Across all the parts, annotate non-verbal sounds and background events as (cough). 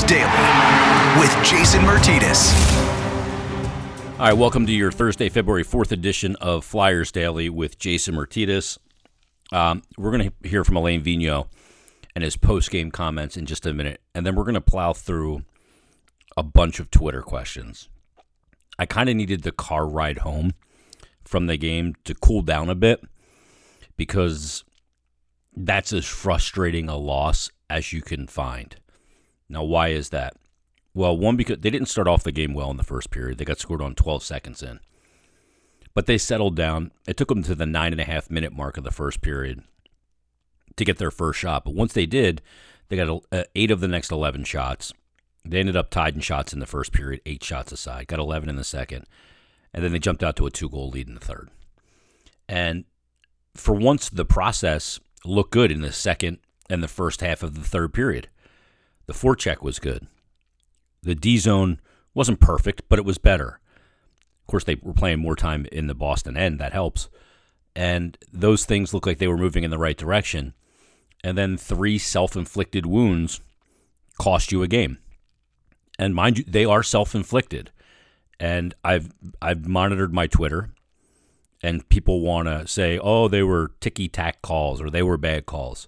Daily with Jason Myrtetus. All right, welcome to your Thursday, February 4th edition of Flyers Daily with Jason Myrtetus. Um, we're going to hear from Alain Vigneault and his post game comments in just a minute, and then we're going to plow through a bunch of Twitter questions. I kind of needed the car ride home from the game to cool down a bit because that's as frustrating a loss as you can find. Now, why is that? Well, one, because they didn't start off the game well in the first period. They got scored on 12 seconds in. But they settled down. It took them to the nine and a half minute mark of the first period to get their first shot. But once they did, they got uh, eight of the next 11 shots. They ended up tied in shots in the first period, eight shots aside, got 11 in the second. And then they jumped out to a two goal lead in the third. And for once, the process looked good in the second and the first half of the third period. The forecheck was good. The D zone wasn't perfect, but it was better. Of course, they were playing more time in the Boston end. That helps. And those things looked like they were moving in the right direction. And then three self inflicted wounds cost you a game. And mind you, they are self inflicted. And I've I've monitored my Twitter, and people want to say, "Oh, they were ticky tack calls or they were bad calls."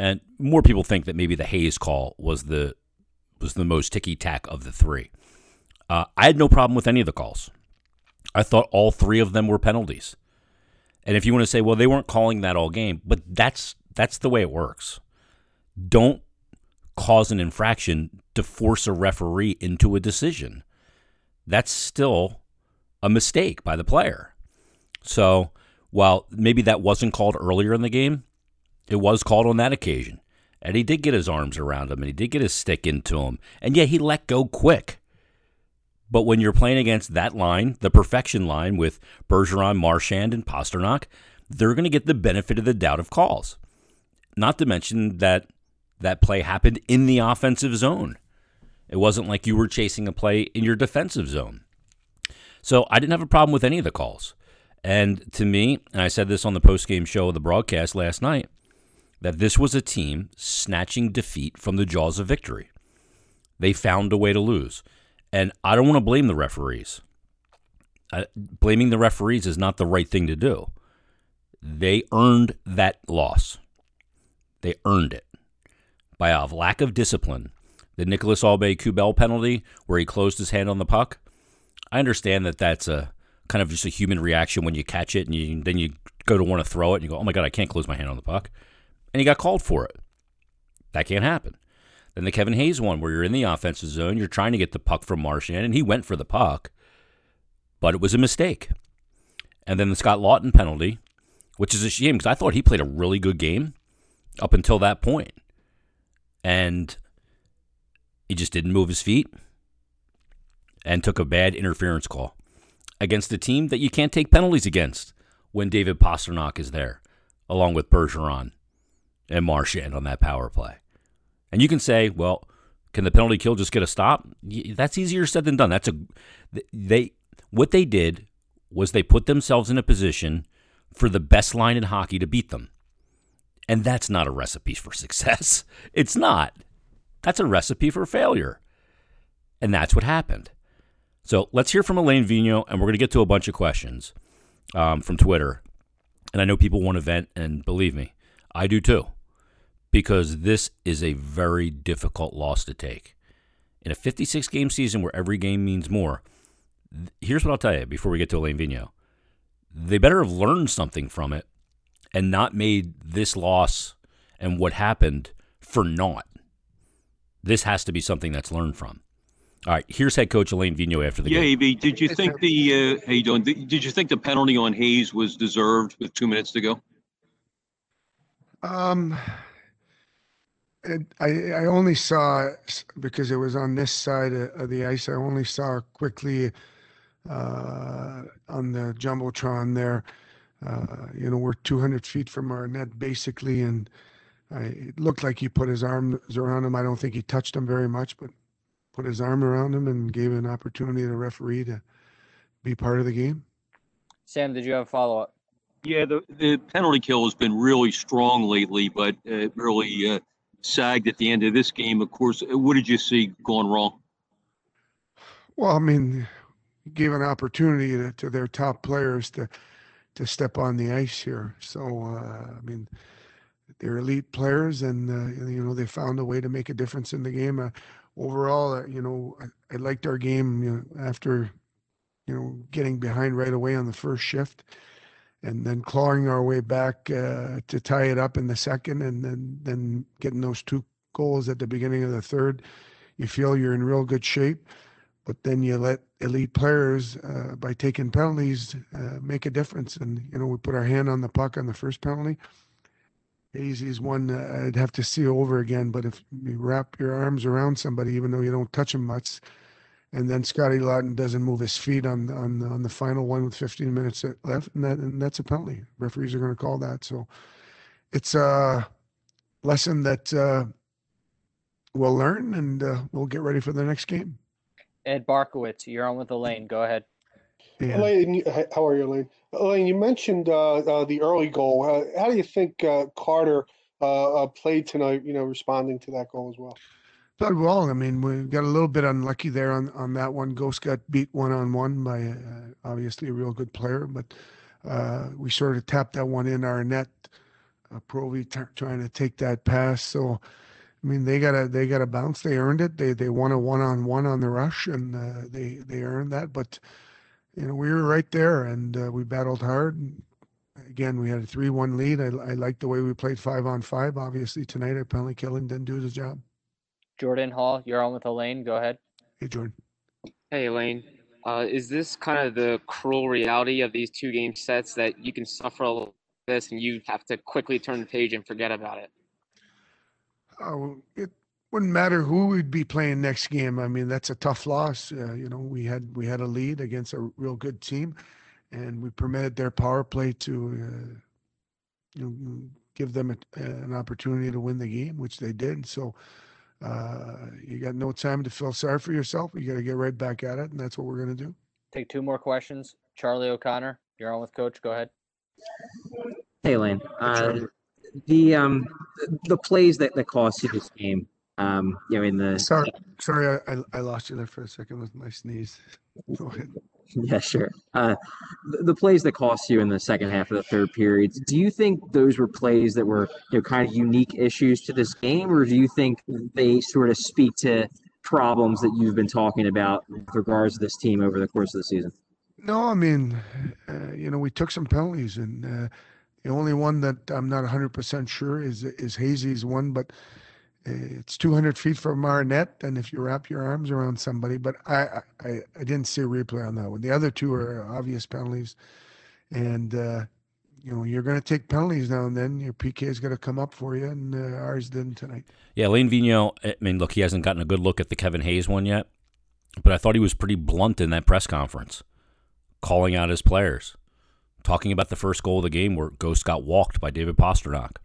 And more people think that maybe the Hayes call was the was the most ticky tack of the three. Uh, I had no problem with any of the calls. I thought all three of them were penalties. And if you want to say, well, they weren't calling that all game, but that's that's the way it works. Don't cause an infraction to force a referee into a decision. That's still a mistake by the player. So while maybe that wasn't called earlier in the game, it was called on that occasion. And he did get his arms around him and he did get his stick into him. And yet he let go quick. But when you're playing against that line, the perfection line with Bergeron, Marchand, and Pastrnak, they're going to get the benefit of the doubt of calls. Not to mention that that play happened in the offensive zone. It wasn't like you were chasing a play in your defensive zone. So I didn't have a problem with any of the calls. And to me, and I said this on the post-game show of the broadcast last night, that this was a team snatching defeat from the jaws of victory. They found a way to lose. And I don't want to blame the referees. Uh, blaming the referees is not the right thing to do. They earned that loss. They earned it by a lack of discipline. The Nicholas Aube-Kubel penalty, where he closed his hand on the puck. I understand that that's a kind of just a human reaction when you catch it and you, then you go to want to throw it and you go, oh my God, I can't close my hand on the puck and he got called for it. That can't happen. Then the Kevin Hayes one, where you're in the offensive zone, you're trying to get the puck from Marchand, and he went for the puck, but it was a mistake. And then the Scott Laughton penalty, which is a shame because I thought he played a really good game up until that point. And he just didn't move his feet and took a bad interference call against a team that you can't take penalties against when David Pastrnak is there, along with Bergeron and Marchand on that power play. And you can say, well, can the penalty kill just get a stop? That's easier said than done. That's a they what they did was they put themselves in a position for the best line in hockey to beat them. And that's not a recipe for success. (laughs) It's not. That's a recipe for failure. And that's what happened. So let's hear from Alain Vigneault, and we're going to get to a bunch of questions um, from Twitter. And I know people want to vent, and believe me, I do too because this is a very difficult loss to take. In a 56 game season where every game means more, here's what I'll tell you before we get to Alain Vigneault. They better have learned something from it and not made this loss and what happened for naught. This has to be something that's learned from. All right, here's head coach Alain Vigneault after the yeah, game. Yeah, did you think the uh, how you doing? Did you think the penalty on Hayes was deserved with two minutes to go? Um, it, I, I only saw because it was on this side of, of the ice. I only saw quickly uh, on the jumbotron there. Uh, you know, we're 200 feet from our net basically, and I, it looked like he put his arms around him. I don't think he touched him very much, but put his arm around him and gave an opportunity to the referee to be part of the game. Sam, did you have a follow up? Yeah, the, the penalty kill has been really strong lately, but uh, really uh, sagged at the end of this game. Of course, what did you see going wrong? Well, I mean, gave an opportunity to, to their top players to to step on the ice here. So uh, I mean, they're elite players, and uh, you know they found a way to make a difference in the game. Uh, overall, uh, you know, I, I, liked our game you know, after you know getting behind right away on the first shift, and then clawing our way back uh, to tie it up in the second, and then then getting those two goals at the beginning of the third. You feel you're in real good shape but then you let elite players uh, by taking penalties uh, make a difference. And you know, we put our hand on the puck on the first penalty. Hayesy's one I'd have to see over again. But if you wrap your arms around somebody, even though you don't touch them much, and then Scotty Laughton doesn't move his feet on on on the final one with 15 minutes left, and that and that's a penalty. Referees are going to call that. So it's a lesson that uh, we'll learn, and uh, we'll get ready for the next game. Ed Barkowitz, you're on with Alain. Go ahead. Yeah. Alain, how are you, Alain? Alain, you mentioned uh, uh, the early goal. Uh, how do you think uh, Carter uh, uh, played tonight? You know, responding to that goal as well. Well. I mean, we got a little bit unlucky there on on that one. Ghost got beat one on one by obviously a real good player, but we sort of tapped that one in our net. Uh, Provi t- trying to take that pass, so I mean, they got a they got to bounce. They earned it. They they won a one on one on the rush, and uh, they they earned that. But you know, we were right there, and uh, we battled hard. Again, we had a three one lead. I I liked the way we played five on five. Obviously, tonight our penalty killing didn't do the job. Jordan Hall, you're on with Alain. Go ahead. Hey, Jordan. Hey, Alain. Uh, is this kind of the cruel reality of these two game sets that you can suffer a this and you have to quickly turn the page and forget about it? Oh, it wouldn't matter who we'd be playing next game. I mean, that's a tough loss. Uh, you know, we had we had a lead against a real good team, and we permitted their power play to, uh, you know, give them a, an opportunity to win the game, which they did. So. Uh, you got no time to feel sorry for yourself. You got to get right back at it, and that's what we're going to do. Take two more questions. Charlie O'Connor, you're on with Coach. Go ahead. Hey, Lane. Uh, the um the plays that, that cost you this game um you know in the sorry sorry I, I lost you there for a second with my sneeze (laughs) go ahead yeah sure. Uh the, the, plays that cost you in the second half of the third period do you think those were plays that were you know kind of unique issues to this game or do you think they sort of speak to problems that you've been talking about with regards to this team over the course of the season? No i mean uh, you know we took some penalties and uh, the only one that I'm not 100% sure is is Hayesy's one, but it's 200 feet from our net, and if you wrap your arms around somebody, but I I, I didn't see a replay on that one. The other two are obvious penalties, and uh, you know you're going to take penalties now and then. Your PK is going to come up for you, and uh, ours didn't tonight. Yeah, Lane Vigneault. I mean, look, he hasn't gotten a good look at the Kevin Hayes one yet, but I thought he was pretty blunt in that press conference, calling out his players talking about the first goal of the game where Ghost got walked by David Pastrnak,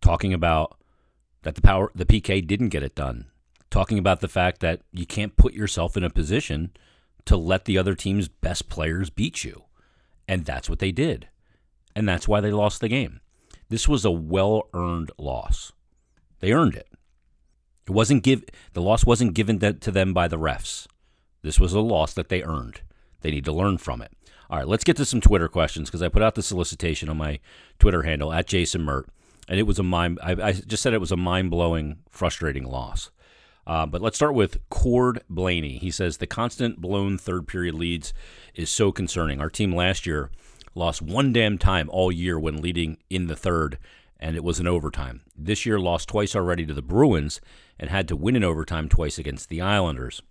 talking about that the power the PK didn't get it done, talking about the fact that you can't put yourself in a position to let the other team's best players beat you. And that's what they did. And that's why they lost the game. This was a well-earned loss. They earned it. It wasn't give the loss wasn't given to them by the refs. This was a loss that they earned. They need to learn from it. All right, let's get to some Twitter questions because I put out the solicitation on my Twitter handle at Jason Mert, and it was a mind. I, I just said it was a mind blowing, frustrating loss. Uh, but let's start with Cord Blaney. He says the constant blown third period leads is so concerning. Our team last year lost one damn time all year when leading in the third, and it was an overtime. This year lost twice already to the Bruins and had to win in overtime twice against the Islanders.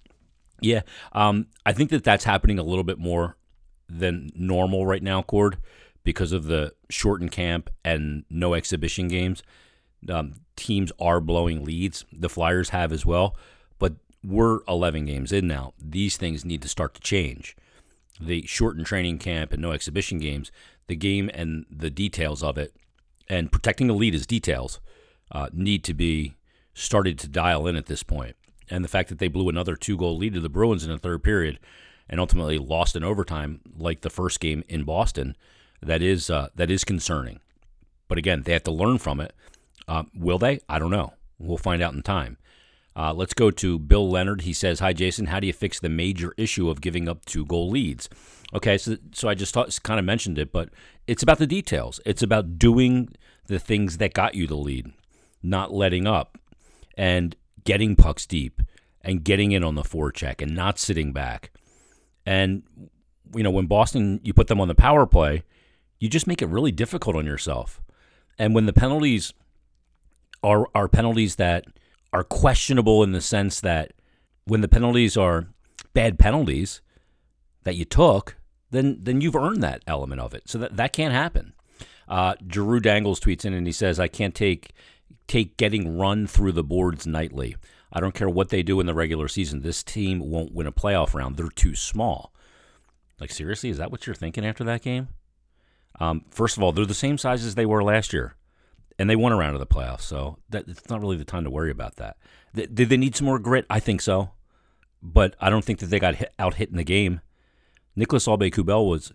Yeah, um, I think that that's happening a little bit more than normal right now, Cord, because of the shortened camp and no exhibition games. Um, teams are blowing leads. The Flyers have as well, but we're 11 games in now. These things need to start to change. The shortened training camp and no exhibition games, the game and the details of it, and protecting the lead as details, uh, need to be started to dial in at this point. And the fact that they blew another two goal lead to the Bruins in the third period and ultimately lost in overtime, like the first game in Boston, that is uh, that is concerning. But again, they have to learn from it. Uh, will they? I don't know. We'll find out in time. Uh, let's go to Bill Leonard. He says, "Hi Jason, how do you fix the major issue of giving up two goal leads?" Okay, so so I just thought, kind of mentioned it, but it's about the details. It's about doing the things that got you the lead, not letting up, and getting pucks deep, and getting in on the forecheck, and not sitting back. And you know, when Boston, you put them on the power play, you just make it really difficult on yourself. And when the penalties are are penalties that are questionable in the sense that when the penalties are bad penalties that you took, then then you've earned that element of it. So that that can't happen. Uh, Drew Dangles tweets in and he says, "I can't take take getting run through the boards nightly. I don't care what they do in the regular season. This team won't win a playoff round. They're too small." Like seriously, is that what you're thinking after that game? Um, first of all, they're the same size as they were last year and they won a round of the playoffs. So that it's not really the time to worry about that. did they need some more grit? I think so, but I don't think that they got hit, out hit in the game. Nicholas Aube-Kubel was,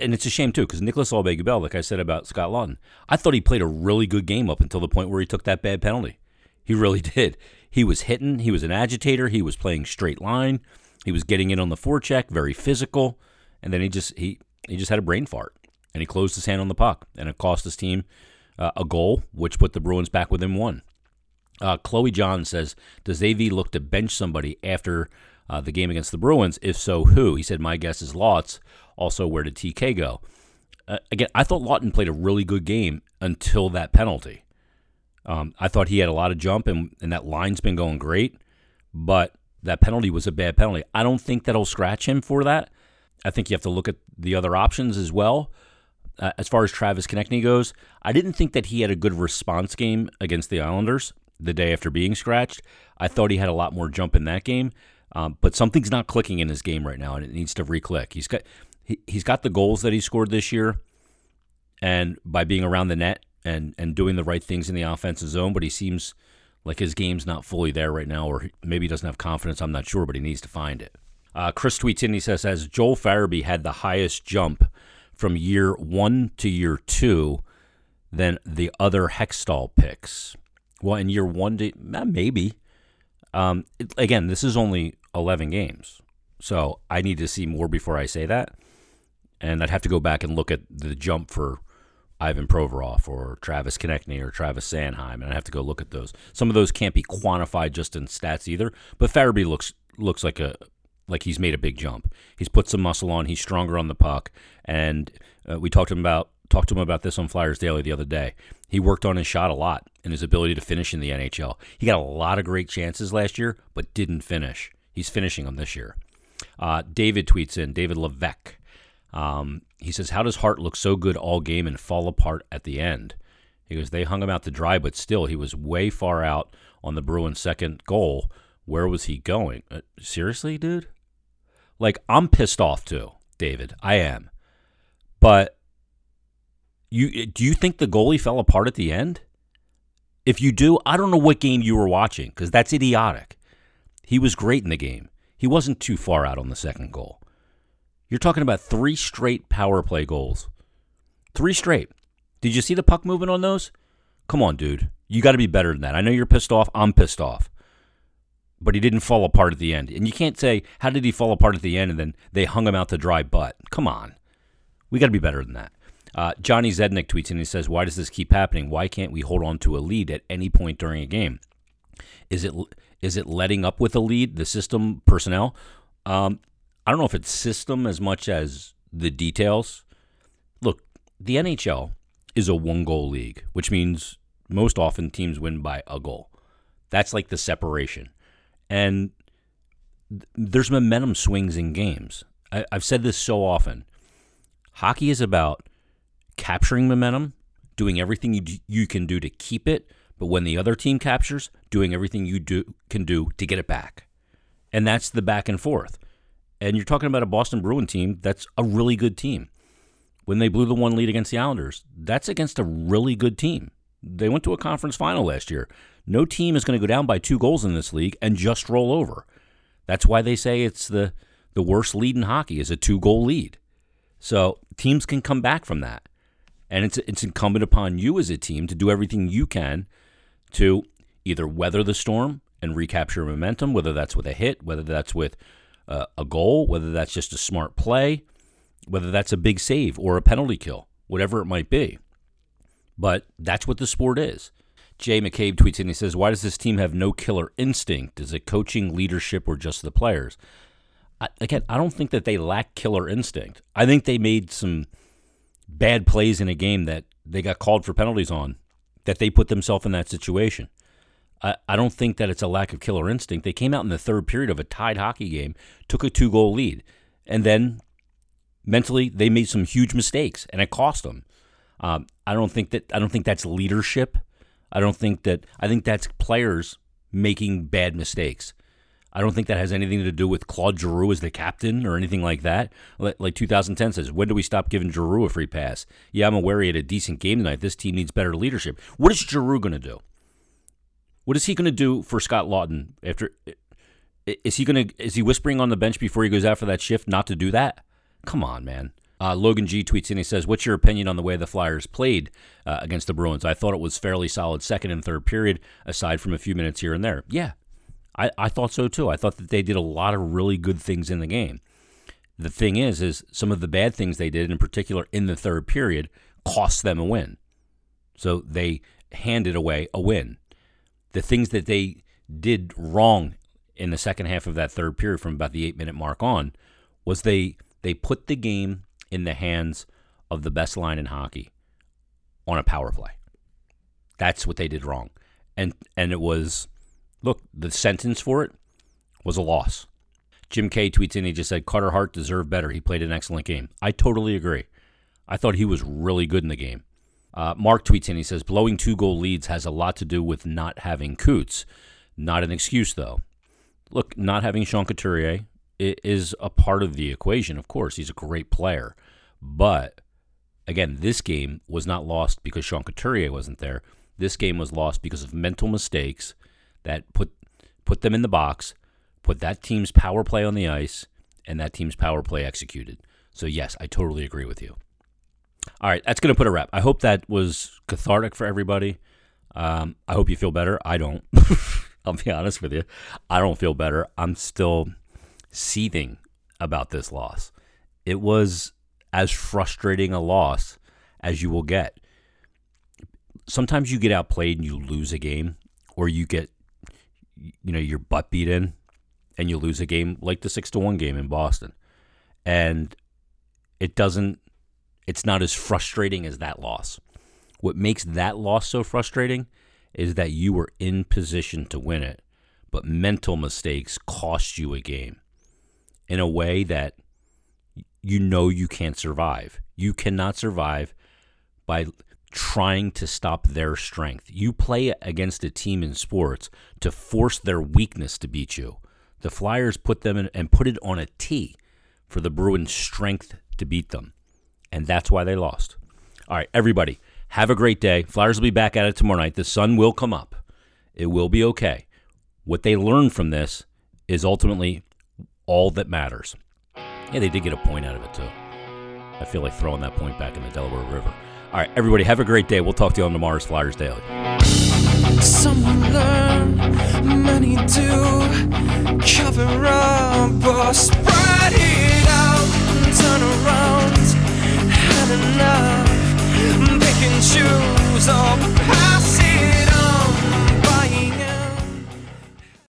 and it's a shame too, because Nicholas Aube-Kubel, like I said about Scott Laughton, I thought he played a really good game up until the point where he took that bad penalty. He really (laughs) did. He was hitting. He was an agitator. He was playing straight line. He was getting in on the forecheck, very physical, and then he just he he just had a brain fart, and he closed his hand on the puck, and it cost his team uh, a goal, which put the Bruins back within one. Uh, Chloe John says, Does AV look to bench somebody after uh, the game against the Bruins? If so, who? He said, My guess is Lots. Also, where did TK go? Uh, again, I thought Laughton played a really good game until that penalty. Um, I thought he had a lot of jump, and, and that line's been going great, but that penalty was a bad penalty. I don't think that'll scratch him for that. I think you have to look at the other options as well uh, as far as Travis Konecny goes, I didn't think that he had a good response game against the Islanders the day after being scratched. I thought he had a lot more jump in that game, um, but something's not clicking in his game right now, and it needs to re-click. He's got he, he's got the goals that he scored this year, and by being around the net and and doing the right things in the offensive zone, but he seems like his game's not fully there right now, or maybe he doesn't have confidence. I'm not sure, but he needs to find it. Uh, Chris tweets in. He says, "Has Joel Farabee had the highest jump?" From year one to year two than the other Hextall picks. Well, in year one to maybe. Um, it, again, this is only 11 games. So I need to see more before I say that. And I'd have to go back and look at the jump for Ivan Provorov or Travis Konecny or Travis Sanheim, and I have to go look at those. Some of those can't be quantified just in stats either. But Farabee looks looks like a like he's made a big jump. He's put some muscle on. He's stronger on the puck, and uh, we talked to him about talked to him about this on Flyers Daily the other day. He worked on his shot a lot and his ability to finish in the NHL. He got a lot of great chances last year, but didn't finish. He's finishing them this year. Uh, David tweets in David Levesque. Um, he says, "How does Hart look so good all game and fall apart at the end?" He goes, "They hung him out to dry, but still, he was way far out on the Bruins' second goal. Where was he going? Uh, seriously, dude? Like I'm pissed off too, David. I am. But you do you think the goalie fell apart at the end? If you do, I don't know what game you were watching because that's idiotic. He was great in the game. He wasn't too far out on the second goal. You're talking about three straight power play goals. Three straight. Did you see the puck movement on those? Come on, dude. You got to be better than that. I know you're pissed off. I'm pissed off but he didn't fall apart at the end. And you can't say, how did he fall apart at the end and then they hung him out to dry butt? Come on. We got to be better than that. Uh, Johnny Zednik tweets and he says, Why does this keep happening? Why can't we hold on to a lead at any point during a game? Is it is it letting up with a lead, the system personnel? Um, I don't know if it's system as much as the details. Look, the NHL is a one goal league, which means most often teams win by a goal. That's like the separation and there's momentum swings in games. I, I've said this so often. Hockey is about capturing momentum, doing everything you, you can do to keep it, but when the other team captures, doing everything you do can do to get it back. And that's the back and forth. And you're talking about a Boston Bruin team that's a really good team. When they blew the one lead against the Islanders, that's against a really good team. They went to a conference final last year. No team is going to go down by two goals in this league and just roll over. That's why they say it's the the worst lead in hockey is a two goal lead. So teams can come back from that, and it's it's incumbent upon you as a team to do everything you can to either weather the storm and recapture momentum, whether that's with a hit, whether that's with uh, a goal, whether that's just a smart play, whether that's a big save or a penalty kill, whatever it might be. But that's what the sport is. Jay McCabe tweets in, he says, Why does this team have no killer instinct? Is it coaching, leadership, or just the players? I, again, I don't think that they lack killer instinct. I think they made some bad plays in a game that they got called for penalties on, that they put themselves in that situation. I, I don't think that it's a lack of killer instinct. They came out in the third period of a tied hockey game, took a two goal lead, and then mentally they made some huge mistakes, and it cost them. Um, I don't think that I don't think that's leadership. I don't think that I think that's players making bad mistakes. I don't think that has anything to do with Claude Giroux as the captain or anything like that. Like 2010 says, when do we stop giving Giroux a free pass? Yeah, I'm aware he had a decent game tonight. This team needs better leadership. What is Giroux going to do? What is he going to do for Scott Laughton after? Is he going to? Is he whispering on the bench before he goes out for that shift not to do that? Come on, man. Uh, Logan G tweets in. He says, "What's your opinion on the way the Flyers played uh, against the Bruins? I thought it was fairly solid second and third period, aside from a few minutes here and there. Yeah, I, I thought so too. I thought that they did a lot of really good things in the game. The thing is, is some of the bad things they did, in particular in the third period, cost them a win. So they handed away a win. The things that they did wrong in the second half of that third period, from about the eight minute mark on, was they they put the game in the hands of the best line in hockey on a power play. That's what they did wrong. And and it was look, the sentence for it was a loss. Jim K tweets in he just said Carter Hart deserved better. He played an excellent game. I totally agree. I thought he was really good in the game. Uh, Mark tweets in he says blowing two goal leads has a lot to do with not having Coots. Not an excuse though. Look, not having Sean Couturier is a part of the equation. Of course, he's a great player, but again, this game was not lost because Sean Couturier wasn't there. This game was lost because of mental mistakes that put put them in the box, put that team's power play on the ice, and that team's power play executed. So yes, I totally agree with you. All right, that's going to put a wrap. I hope that was cathartic for everybody. Um, I hope you feel better. I don't. (laughs) I'll be honest with you. I don't feel better. I'm still seething about this loss. It was as frustrating a loss as you will get. Sometimes you get outplayed and you lose a game, or you get, you know, your butt beat in and you lose a game like the six to one game in Boston. And it doesn't, it's not as frustrating as that loss. What makes that loss so frustrating is that you were in position to win it, but mental mistakes cost you a game in a way that you know you can't survive. You cannot survive by trying to stop their strength. You play against a team in sports to force their weakness to beat you. The Flyers put them in and put it on a tee for the Bruins' strength to beat them. And that's why they lost. All right, everybody, have a great day. Flyers will be back at it tomorrow night. The sun will come up. It will be okay. What they learn from this is ultimately all that matters. Yeah, they did get a point out of it, too. I feel like throwing that point back in the Delaware River. All right, everybody, have a great day. We'll talk to you on tomorrow's Flyers Daily. Some learn, many do. Cover up or spread it out and turn around. Had enough, choose.